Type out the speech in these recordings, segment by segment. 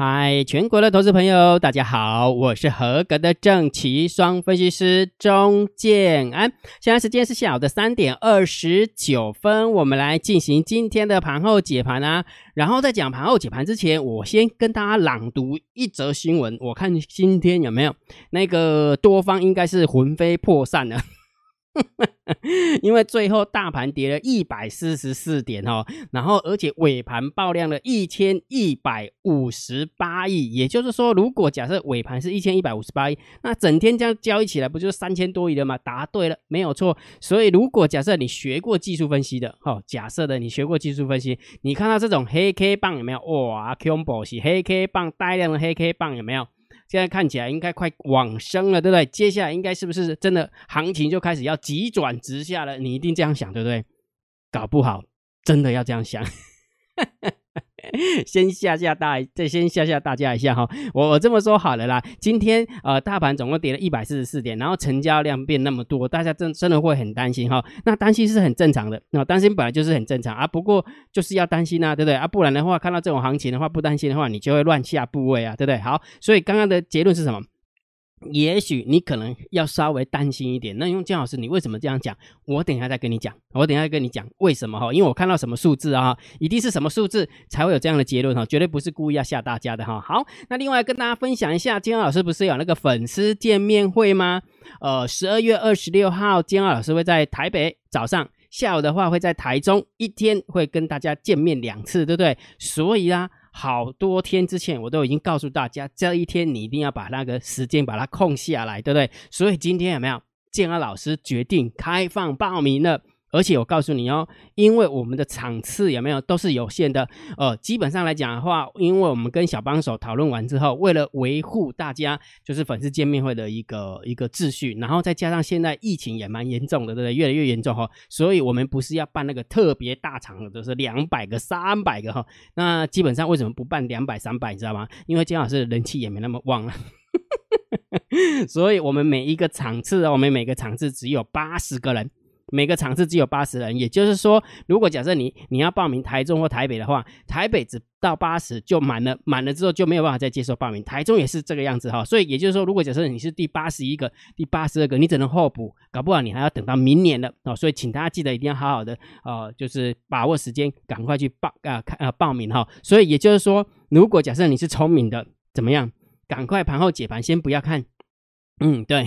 嗨，全国的投资朋友，大家好，我是合格的正奇双分析师钟建安。现在时间是下午的三点二十九分，我们来进行今天的盘后解盘啊。然后在讲盘后解盘之前，我先跟大家朗读一则新闻。我看今天有没有那个多方应该是魂飞魄散了。因为最后大盘跌了一百四十四点哦，然后而且尾盘爆量了一千一百五十八亿，也就是说，如果假设尾盘是一千一百五十八亿，那整天这样交易起来不就是三千多亿了吗？答对了，没有错。所以如果假设你学过技术分析的，哈，假设的你学过技术分析，你看到这种黑 K 棒有没有？哇，combo 是黑 K 棒，大量的黑 K 棒有没有？现在看起来应该快往升了，对不对？接下来应该是不是真的行情就开始要急转直下了？你一定这样想，对不对？搞不好真的要这样想。先吓吓大，再先吓吓大家一下哈。我我这么说好了啦，今天呃大盘总共跌了一百四十四点，然后成交量变那么多，大家真真的会很担心哈。那担心是很正常的，那担心本来就是很正常啊。不过就是要担心啊，对不对啊？不然的话，看到这种行情的话，不担心的话，你就会乱下部位啊，对不对？好，所以刚刚的结论是什么？也许你可能要稍微担心一点。那用姜老师，你为什么这样讲？我等一下再跟你讲。我等一下跟你讲为什么哈？因为我看到什么数字啊，一定是什么数字才会有这样的结论哈，绝对不是故意要吓大家的哈。好，那另外跟大家分享一下，姜老师不是有那个粉丝见面会吗？呃，十二月二十六号，姜老师会在台北早上，下午的话会在台中，一天会跟大家见面两次，对不对？所以啊。好多天之前，我都已经告诉大家，这一天你一定要把那个时间把它空下来，对不对？所以今天有没有建安老师决定开放报名了？而且我告诉你哦，因为我们的场次有没有都是有限的，呃，基本上来讲的话，因为我们跟小帮手讨论完之后，为了维护大家就是粉丝见面会的一个一个秩序，然后再加上现在疫情也蛮严重的，对不对？越来越严重哈，所以我们不是要办那个特别大场的，就是两百个、三百个哈。那基本上为什么不办两百、三百？你知道吗？因为姜老师人气也没那么旺了，所以我们每一个场次，我们每个场次只有八十个人。每个场次只有八十人，也就是说，如果假设你你要报名台中或台北的话，台北只到八十就满了，满了之后就没有办法再接受报名。台中也是这个样子哈，所以也就是说，如果假设你是第八十一个、第八十二个，你只能候补，搞不好你还要等到明年了哦。所以请大家记得一定要好好的哦，就是把握时间，赶快去报啊看啊报名哈。所以也就是说，如果假设你是聪明的，怎么样？赶快盘后解盘，先不要看。嗯，对。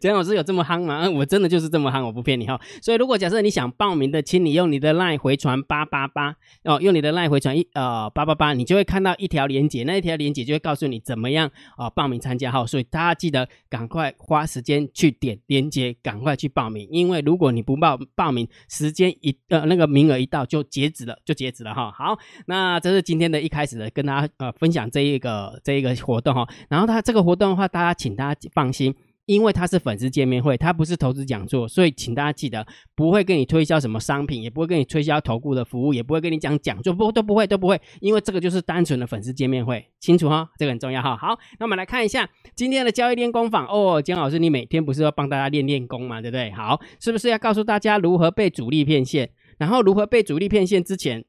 姜老师有这么夯吗？我真的就是这么夯，我不骗你哈。所以如果假设你想报名的，请你用你的 LINE 回传八八八哦，用你的 LINE 回传一呃八八八，你就会看到一条链接，那一条链接就会告诉你怎么样啊报名参加哈。所以大家记得赶快花时间去点链接，赶快去报名，因为如果你不报报名，时间一呃那个名额一到就截止了，就截止了哈。好，那这是今天的一开始的跟大家呃分享这一个这一个活动哈。然后他这个活动的话，大家请大家放心。因为它是粉丝见面会，它不是投资讲座，所以请大家记得，不会跟你推销什么商品，也不会跟你推销投顾的服务，也不会跟你讲讲座，不都不会都不会，因为这个就是单纯的粉丝见面会，清楚哈？这个很重要哈。好，那我们来看一下今天的交易练功坊哦，姜老师，你每天不是要帮大家练练功嘛，对不对？好，是不是要告诉大家如何被主力骗线？然后如何被主力骗线之前，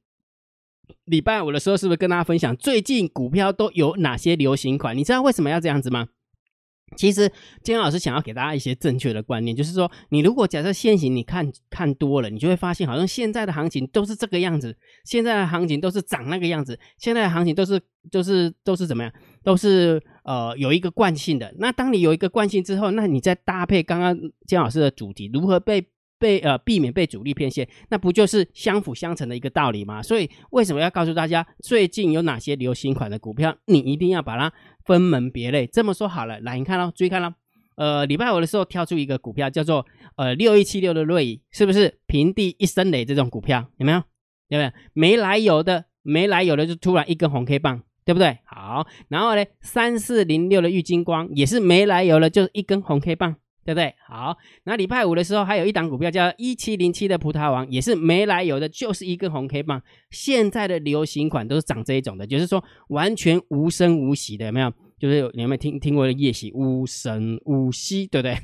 礼拜五的时候是不是跟大家分享最近股票都有哪些流行款？你知道为什么要这样子吗？其实，金老师想要给大家一些正确的观念，就是说，你如果假设现行你看看多了，你就会发现，好像现在的行情都是这个样子，现在的行情都是长那个样子，现在的行情都是都是都是怎么样，都是呃有一个惯性的。那当你有一个惯性之后，那你再搭配刚刚姜老师的主题，如何被被呃避免被主力骗线，那不就是相辅相成的一个道理吗？所以为什么要告诉大家最近有哪些流行款的股票，你一定要把它。分门别类，这么说好了，来你看咯，注意看咯。呃，礼拜五的时候跳出一个股票，叫做呃六一七六的瑞，是不是平地一声雷这种股票？有没有？有没有？没来由的，没来由的就突然一根红 K 棒，对不对？好，然后呢，三四零六的玉金光也是没来由的，就一根红 K 棒。对不对？好，那礼拜五的时候还有一档股票叫一七零七的葡萄王，也是没来由的，就是一根红 K 棒。现在的流行款都是长这一种的，就是说完全无声无息的，有没有？就是你有没有听听过的夜袭无声无息，对不对？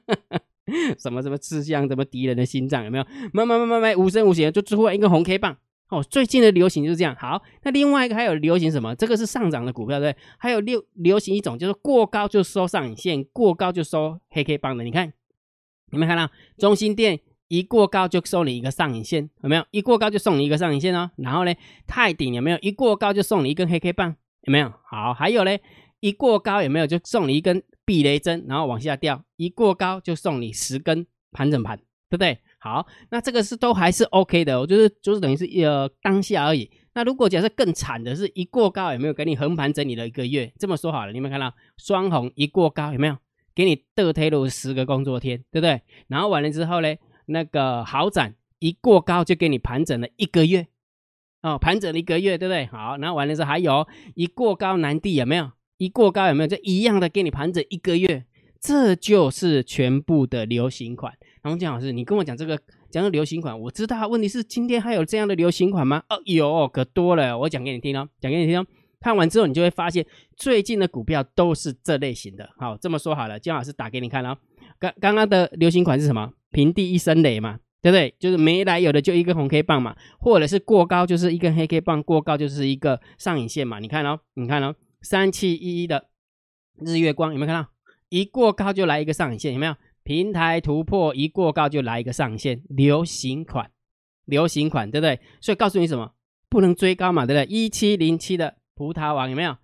什么什么刺向，什么敌人的心脏，有没有？慢慢慢慢慢无声无息，就突然一根红 K 棒。哦，最近的流行就是这样。好，那另外一个还有流行什么？这个是上涨的股票，对？还有流流行一种就是过高就收上影线，过高就收黑 K 棒的。你看，有没有看到中心店一过高就收你一个上影线？有没有？一过高就送你一个上影线哦。然后呢，泰鼎有没有？一过高就送你一根黑 K 棒？有没有？好，还有呢，一过高有没有？就送你一根避雷针，然后往下掉。一过高就送你十根盘整盘，对不对？好，那这个是都还是 OK 的，我就是就是等于是呃当下而已。那如果假设更惨的是一过高有没有给你横盘整理了一个月？这么说好了，你有没有看到双红一过高有没有给你倒推了十个工作天，对不对？然后完了之后呢，那个豪展一过高就给你盘整了一个月，哦，盘整了一个月，对不对？好，然后完了之后还有一过高难地有没有？一过高有没有？就一样的给你盘整一个月，这就是全部的流行款。然后姜老师，你跟我讲这个讲的流行款，我知道。问题是今天还有这样的流行款吗？哦，有，可多了。我讲给你听哦，讲给你听哦。看完之后，你就会发现最近的股票都是这类型的。好，这么说好了，姜老师打给你看哦。刚刚刚的流行款是什么？平地一声雷嘛，对不对？就是没来有的就一根红 K 棒嘛，或者是过高就是一根黑 K 棒，过高就是一个上影线嘛。你看哦，你看哦，三七一一的日月光有没有看到？一过高就来一个上影线，有没有？平台突破一过高就来一个上限，流行款，流行款，对不对？所以告诉你什么，不能追高嘛，对不对？一七零七的葡萄王有没有？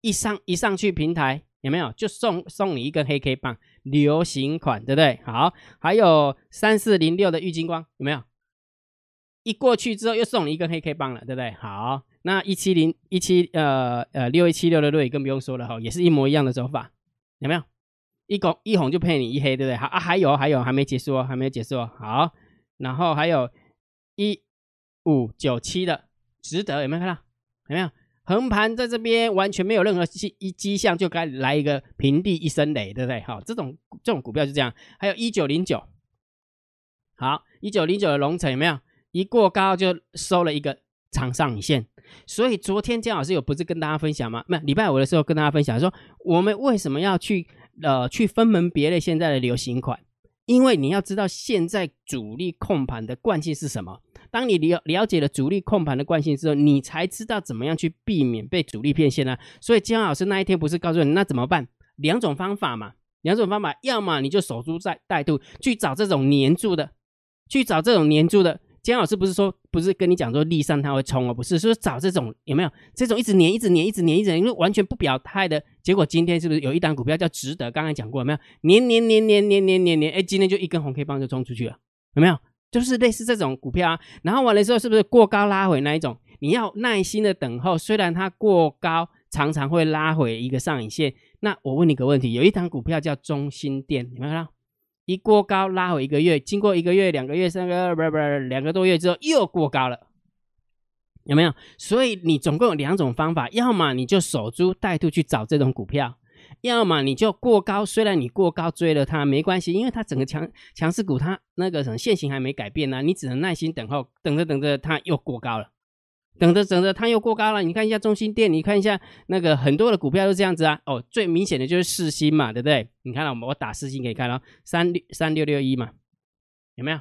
一上一上去平台有没有？就送送你一根黑 K 棒，流行款，对不对？好，还有三四零六的郁金光有没有？一过去之后又送你一根黑 K 棒了，对不对？好，那一七零一七呃呃六一七六的瑞更不用说了哈，也是一模一样的走法，有没有？一红一红就配你一黑，对不对？好啊，还有还有还没结束哦，还没结束哦。好，然后还有一五九七的值得有没有看到？有没有横盘在这边完全没有任何迹一迹象，就该来一个平地一声雷，对不对？好，这种这种股票就这样。还有一九零九，好，一九零九的龙城有没有？一过高就收了一个长上影线。所以昨天姜老师有不是跟大家分享吗？那礼拜五的时候跟大家分享说，我们为什么要去？呃，去分门别类现在的流行款，因为你要知道现在主力控盘的惯性是什么。当你了了解了主力控盘的惯性之后，你才知道怎么样去避免被主力骗线呢？所以姜老师那一天不是告诉你那怎么办？两种方法嘛，两种方法，要么你就守株在待兔，去找这种黏住的，去找这种黏住的。姜老师不是说，不是跟你讲说立上它会冲哦，不是说找这种有没有这种一直黏、一直黏、一直黏、一直黏，因为完全不表态的结果。今天是不是有一单股票叫值得？刚才讲过没有？黏黏黏黏黏黏黏黏，哎，今天就一根红 K 棒就冲出去了，有没有？就是类似这种股票啊。然后完了之后，是不是过高拉回那一种？你要耐心的等候，虽然它过高，常常会拉回一个上影线。那我问你个问题，有一单股票叫中心店，有没有看到？一过高拉回一个月，经过一个月、两个月、三个不不两个多月之后又过高了，有没有？所以你总共有两种方法，要么你就守株待兔去找这种股票，要么你就过高，虽然你过高追了它没关系，因为它整个强强势股它那个什么线型还没改变呢，你只能耐心等候，等着等着它又过高了。等着等着，它又过高了。你看一下中心店，你看一下那个很多的股票都这样子啊。哦，最明显的就是四星嘛，对不对？你看到我我打四星给你看了，三六三六六一嘛，有没有？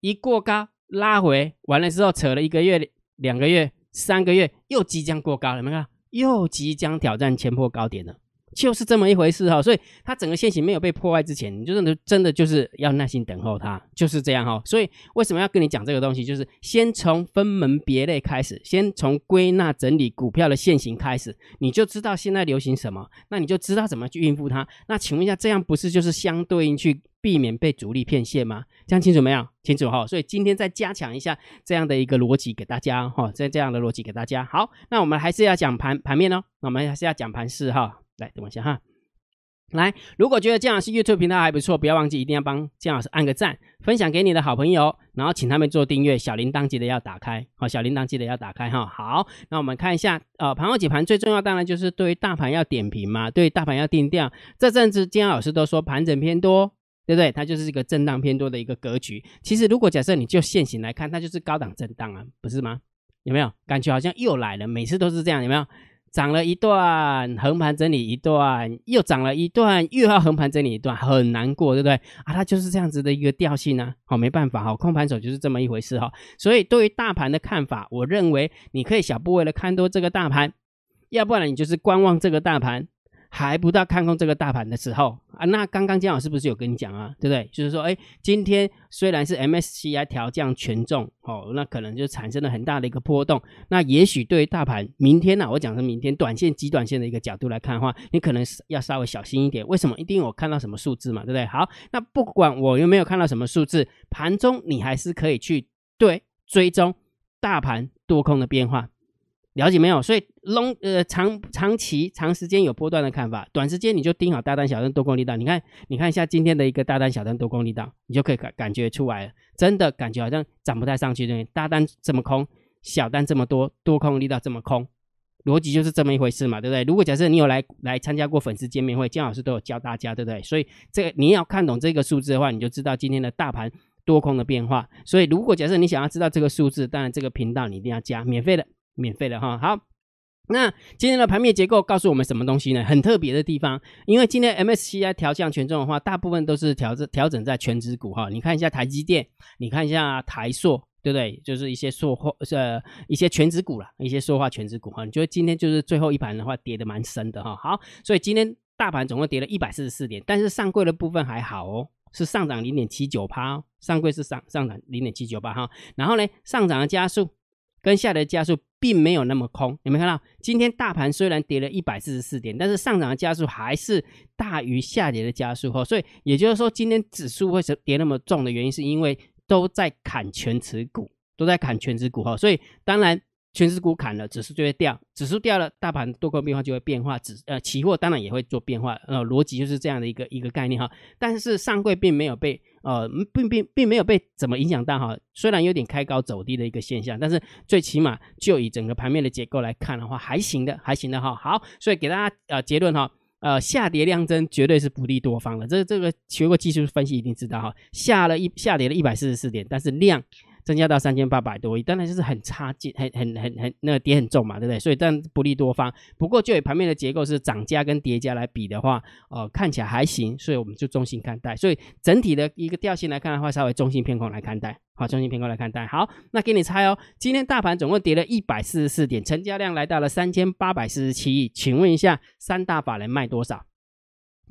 一过高拉回完了之后，扯了一个月、两个月、三个月，又即将过高了，有没有？又即将挑战前破高点了。就是这么一回事哈，所以它整个线型没有被破坏之前，你就真的真的就是要耐心等候它，就是这样哈。所以为什么要跟你讲这个东西？就是先从分门别类开始，先从归纳整理股票的线型开始，你就知道现在流行什么，那你就知道怎么去应付它。那请问一下，这样不是就是相对应去避免被主力骗线吗？这样清楚没有？清楚哈。所以今天再加强一下这样的一个逻辑给大家哈，在这样的逻辑给大家。好，那我们还是要讲盘盘面哦，我们还是要讲盘势哈。来，等我一下哈。来，如果觉得姜老师 YouTube 频道还不错，不要忘记一定要帮姜老师按个赞，分享给你的好朋友，然后请他们做订阅，小铃铛记得要打开，好，小铃铛记得要打开哈。好，那我们看一下，呃，盘后解盘最重要当然就是对于大盘要点评嘛，对大盘要定调。这阵子姜老师都说盘整偏多，对不对？它就是一个震荡偏多的一个格局。其实如果假设你就现行来看，它就是高档震荡啊，不是吗？有没有感觉好像又来了？每次都是这样，有没有？涨了一段，横盘整理一段，又涨了一段，又要横盘整理一段，很难过，对不对啊？它就是这样子的一个调性呢。好，没办法哈，控盘手就是这么一回事哈。所以对于大盘的看法，我认为你可以小步为了看多这个大盘，要不然你就是观望这个大盘。还不到看空这个大盘的时候啊，那刚刚姜老师不是有跟你讲啊，对不对？就是说，哎，今天虽然是 MSCI 调降权重哦，那可能就产生了很大的一个波动。那也许对于大盘明天呢，我讲的明天短线、极短线的一个角度来看的话，你可能是要稍微小心一点。为什么？一定我看到什么数字嘛，对不对？好，那不管我有没有看到什么数字，盘中你还是可以去对追踪大盘多空的变化。了解没有？所以 long 呃长长期长时间有波段的看法，短时间你就盯好大单小单多空力道。你看，你看一下今天的一个大单小单多空力道，你就可以感感觉出来了，真的感觉好像涨不太上去，对大单这么空，小单这么多，多空力道这么空，逻辑就是这么一回事嘛，对不对？如果假设你有来来参加过粉丝见面会，姜老师都有教大家，对不对？所以这个你要看懂这个数字的话，你就知道今天的大盘多空的变化。所以如果假设你想要知道这个数字，当然这个频道你一定要加免费的。免费的哈，好，那今天的盘面结构告诉我们什么东西呢？很特别的地方，因为今天 MSCI 调降权重的话，大部分都是调整调整在全值股哈。你看一下台积电，你看一下台塑，对不对？就是一些塑化呃一些全值股了，一些塑化全值股哈。你觉得今天就是最后一盘的话，跌的蛮深的哈。好，所以今天大盘总共跌了一百四十四点，但是上柜的部分还好哦，是上涨零点七九趴，上柜是上上涨零点七九八哈。然后呢，上涨的加速。跟下跌加速并没有那么空，有没有看到？今天大盘虽然跌了一百四十四点，但是上涨的加速还是大于下跌的加速哈。所以也就是说，今天指数会是跌那么重的原因，是因为都在砍全持股，都在砍全持股哈。所以当然。全指股砍了，指数就会掉，指数掉了，大盘多空变化就会变化，指呃期货当然也会做变化，呃逻辑就是这样的一个一个概念哈。但是上柜并没有被呃并并并没有被怎么影响到哈，虽然有点开高走低的一个现象，但是最起码就以整个盘面的结构来看的话，还行的，还行的哈。好，所以给大家呃结论哈，呃下跌量增绝对是不利多方的，这这个学过技术分析一定知道哈，下了一下跌了一百四十四点，但是量。增加到三千八百多亿，当然就是很差劲，很很很很那个跌很重嘛，对不对？所以但不利多方。不过就以盘面的结构是涨价跟跌价来比的话，呃，看起来还行，所以我们就中性看待。所以整体的一个调性来看的话，稍微中性偏空来看待，好，中性偏空来看待。好，那给你猜哦，今天大盘总共跌了一百四十四点，成交量来到了三千八百四十七亿。请问一下，三大法人卖多少？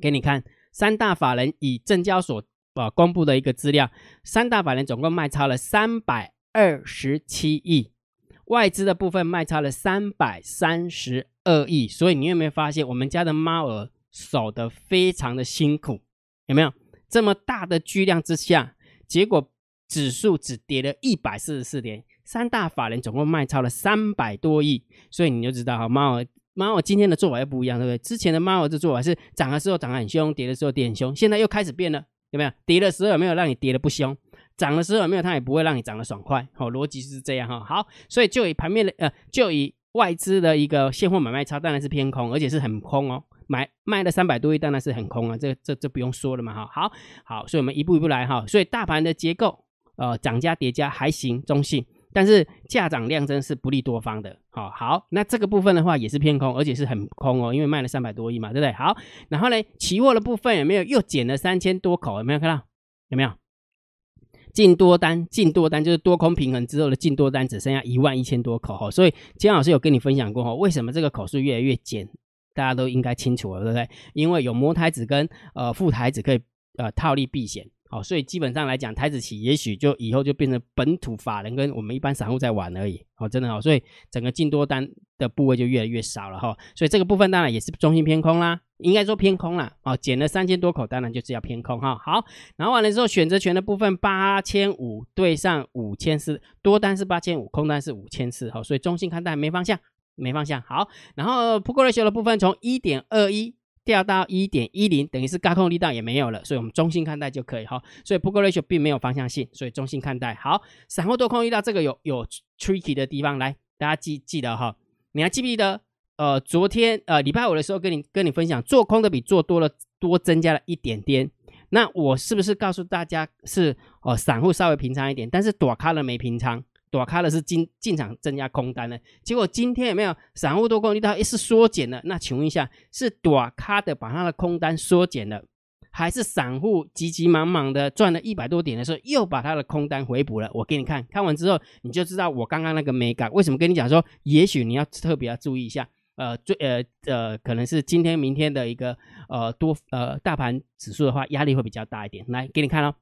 给你看，三大法人以证交所。啊，公布的一个资料，三大法人总共卖超了三百二十七亿，外资的部分卖超了三百三十二亿。所以你有没有发现，我们家的猫儿守得非常的辛苦？有没有这么大的巨量之下，结果指数只跌了一百四十四点，三大法人总共卖超了三百多亿。所以你就知道哈，猫儿猫儿今天的做法又不一样，对不对？之前的猫儿的做法是涨的时候涨得很凶，跌的时候跌很凶，现在又开始变了。有没有跌的时候有没有让你跌的不凶？涨的时候有没有它也不会让你涨得爽快？好，逻辑是这样哈。好，所以就以盘面的呃，就以外资的一个现货买卖差，当然是偏空，而且是很空哦。买卖了三百多亿，当然是很空啊。这这这不用说了嘛哈。好好，所以我们一步一步来哈。所以大盘的结构呃，涨价叠加还行，中性。但是价涨量增是不利多方的，好好，那这个部分的话也是偏空，而且是很空哦，因为卖了三百多亿嘛，对不对？好，然后呢，期货的部分有没有又减了三千多口？有没有看到？有没有？净多单，净多单就是多空平衡之后的净多单只剩下一万一千多口哈，所以姜老师有跟你分享过哈，为什么这个口数越来越减？大家都应该清楚了，对不对？因为有摩台子跟呃副台子可以呃套利避险。好，所以基本上来讲，台子期也许就以后就变成本土法人跟我们一般散户在玩而已。哦，真的哦，所以整个进多单的部位就越来越少了哈。所以这个部分当然也是中心偏空啦，应该说偏空啦。哦，减了三千多口，当然就是要偏空哈。好，然后完了之后，选择权的部分八千五对上五千四，多单是八千五，空单是五千四。好，所以中性看待没方向，没方向。好，然后 Put Ratio 的部分从一点二一。掉到一点一零，等于是高空力道也没有了，所以我们中性看待就可以哈。所以 p o k ratio 并没有方向性，所以中性看待。好，散户多空遇到这个有有 tricky 的地方，来大家记记得哈。你还记不记得？呃，昨天呃礼拜五的时候跟你跟你分享，做空的比做多了多增加了一点点。那我是不是告诉大家是哦，散户稍微平仓一点，但是躲开了没平仓，躲开了是进进场增加空单的，结果今天有没有散户多空力道一是缩减了？那请问一下，是躲开的把它的空单缩减了，还是散户急急忙忙的赚了一百多点的时候又把它的空单回补了？我给你看看完之后你就知道我刚刚那个美感为什么跟你讲说，也许你要特别要注意一下，呃，最呃呃可能是今天明天的一个呃多呃大盘指数的话压力会比较大一点。来给你看哦，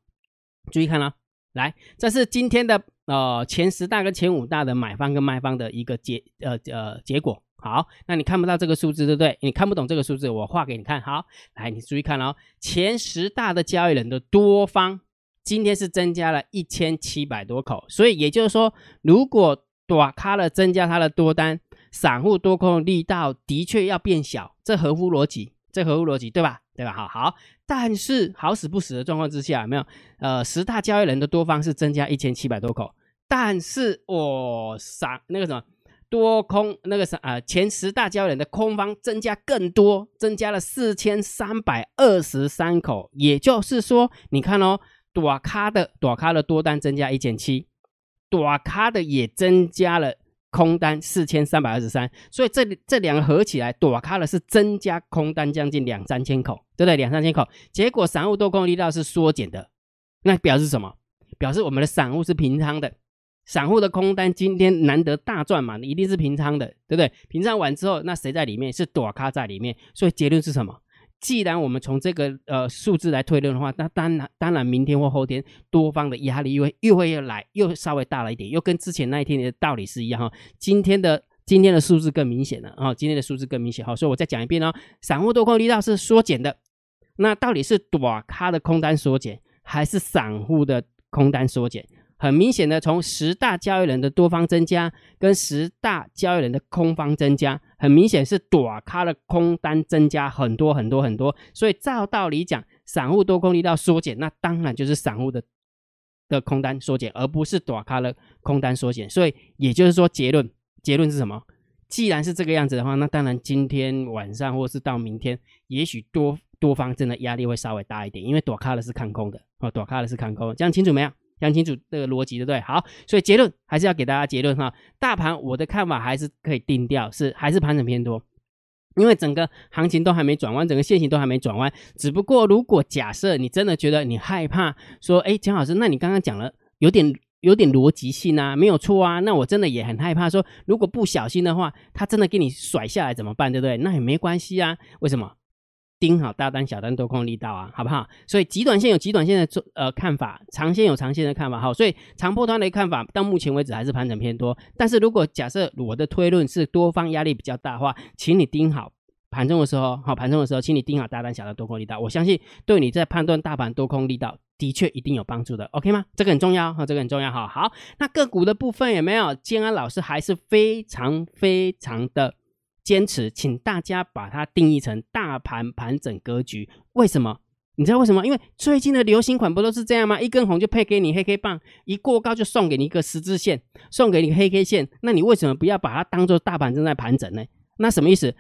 注意看哦。来，这是今天的呃前十大跟前五大的买方跟卖方的一个结呃呃结果。好，那你看不到这个数字对不对？你看不懂这个数字，我画给你看。好，来你注意看哦，前十大的交易人的多方今天是增加了一千七百多口，所以也就是说，如果短卡了增加它的多单，散户多空力道的确要变小，这合乎逻辑，这合乎逻辑对吧？对吧？好好。但是好死不死的状况之下，有没有？呃，十大交易人的多方是增加一千七百多口，但是我散那个什么多空那个什啊前十大交易人的空方增加更多，增加了四千三百二十三口。也就是说，你看哦，短卡的短卡的多单增加一千七，短卡的也增加了。空单四千三百二十三，所以这这两个合起来，躲咖的是增加空单将近两三千口，对不对？两三千口，结果散户多空力道是缩减的，那表示什么？表示我们的散户是平仓的，散户的空单今天难得大赚嘛，一定是平仓的，对不对？平仓完之后，那谁在里面？是躲咖在里面，所以结论是什么？既然我们从这个呃数字来推论的话，那当然当然明天或后天多方的压力又会又会又来又稍微大了一点，又跟之前那一天的道理是一样哈。今天的今天的数字更明显了啊，今天的数字更明显哈。所以我再讲一遍哦，散户多空力道是缩减的，那到底是短咖的空单缩减，还是散户的空单缩减？很明显的，从十大交易人的多方增加，跟十大交易人的空方增加，很明显是短咖的空单增加很多很多很多。所以照道理讲，散户多空力道缩减，那当然就是散户的的空单缩减，而不是短咖的空单缩减。所以也就是说，结论结论是什么？既然是这个样子的话，那当然今天晚上或是到明天，也许多多方真的压力会稍微大一点，因为短咖的是看空的哦，短咖的是看空，这样清楚没有？讲清楚这个逻辑，对不对？好，所以结论还是要给大家结论哈。大盘我的看法还是可以定调，是还是盘整偏多，因为整个行情都还没转弯，整个线型都还没转弯。只不过如果假设你真的觉得你害怕，说，哎，江老师，那你刚刚讲了有点有点逻辑性啊，没有错啊。那我真的也很害怕，说如果不小心的话，他真的给你甩下来怎么办？对不对？那也没关系啊。为什么？盯好大单、小单多空力道啊，好不好？所以极短线有极短线的做呃看法，长线有长线的看法。好，所以长波段的看法到目前为止还是盘整偏多。但是如果假设我的推论是多方压力比较大的话，请你盯好盘中的时候，好盘中的时候，请你盯好大单、小单多空力道。我相信对你在判断大盘多空力道的确一定有帮助的，OK 吗？这个很重要哈，这个很重要哈。好，那个股的部分有没有？建安老师还是非常非常的。坚持，请大家把它定义成大盘盘整格局。为什么？你知道为什么？因为最近的流行款不都是这样吗？一根红就配给你黑 K 棒，一过高就送给你一个十字线，送给你黑 K 线。那你为什么不要把它当做大盘正在盘整呢？那什么意思？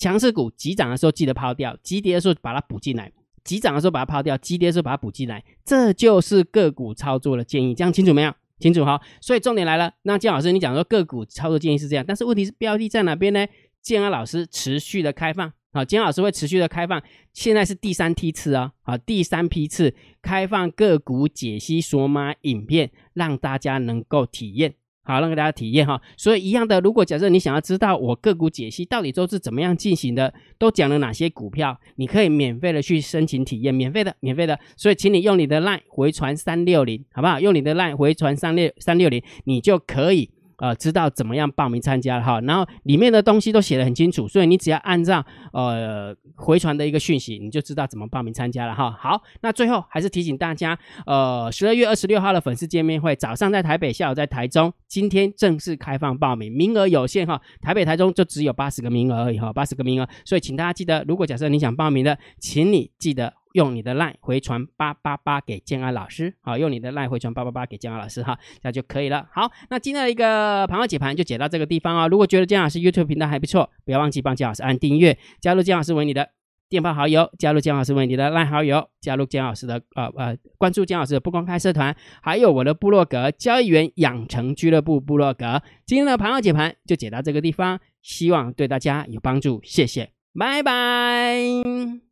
强势股急涨的时候记得抛掉，急跌的时候把它补进来；急涨的时候把它抛掉，急跌的时候把它补进来。这就是个股操作的建议，这样清楚没有？清楚哈。所以重点来了，那姜老师你讲说个股操作建议是这样，但是问题是标的在哪边呢？建安老师持续的开放，好，建安老师会持续的开放，现在是第三批次啊，好，第三批次开放个股解析索码影片，让大家能够体验，好，让大家体验哈。所以一样的，如果假设你想要知道我个股解析到底都是怎么样进行的，都讲了哪些股票，你可以免费的去申请体验，免费的，免费的。所以请你用你的 LINE 回传三六零，好不好？用你的 LINE 回传三六三六零，你就可以。呃，知道怎么样报名参加了哈，然后里面的东西都写的很清楚，所以你只要按照呃回传的一个讯息，你就知道怎么报名参加了哈。好，那最后还是提醒大家，呃，十二月二十六号的粉丝见面会，早上在台北，下午在台中，今天正式开放报名，名额有限哈，台北、台中就只有八十个名额而已哈，八十个名额，所以请大家记得，如果假设你想报名的，请你记得。用你的 line 回传八八八给建安老师，好，用你的 line 回传八八八给建安老师哈，这样就可以了。好，那今天的一个盘后解盘就解到这个地方啊。如果觉得建老师 YouTube 频道还不错，不要忘记帮建老师按订阅，加入建老师为你的电报好友，加入建老师为你的赖好友，加入建老师的呃呃关注建老师的不公开社团，还有我的部落格交易员养成俱乐部部落格。今天的盘后解盘就解到这个地方，希望对大家有帮助，谢谢，拜拜。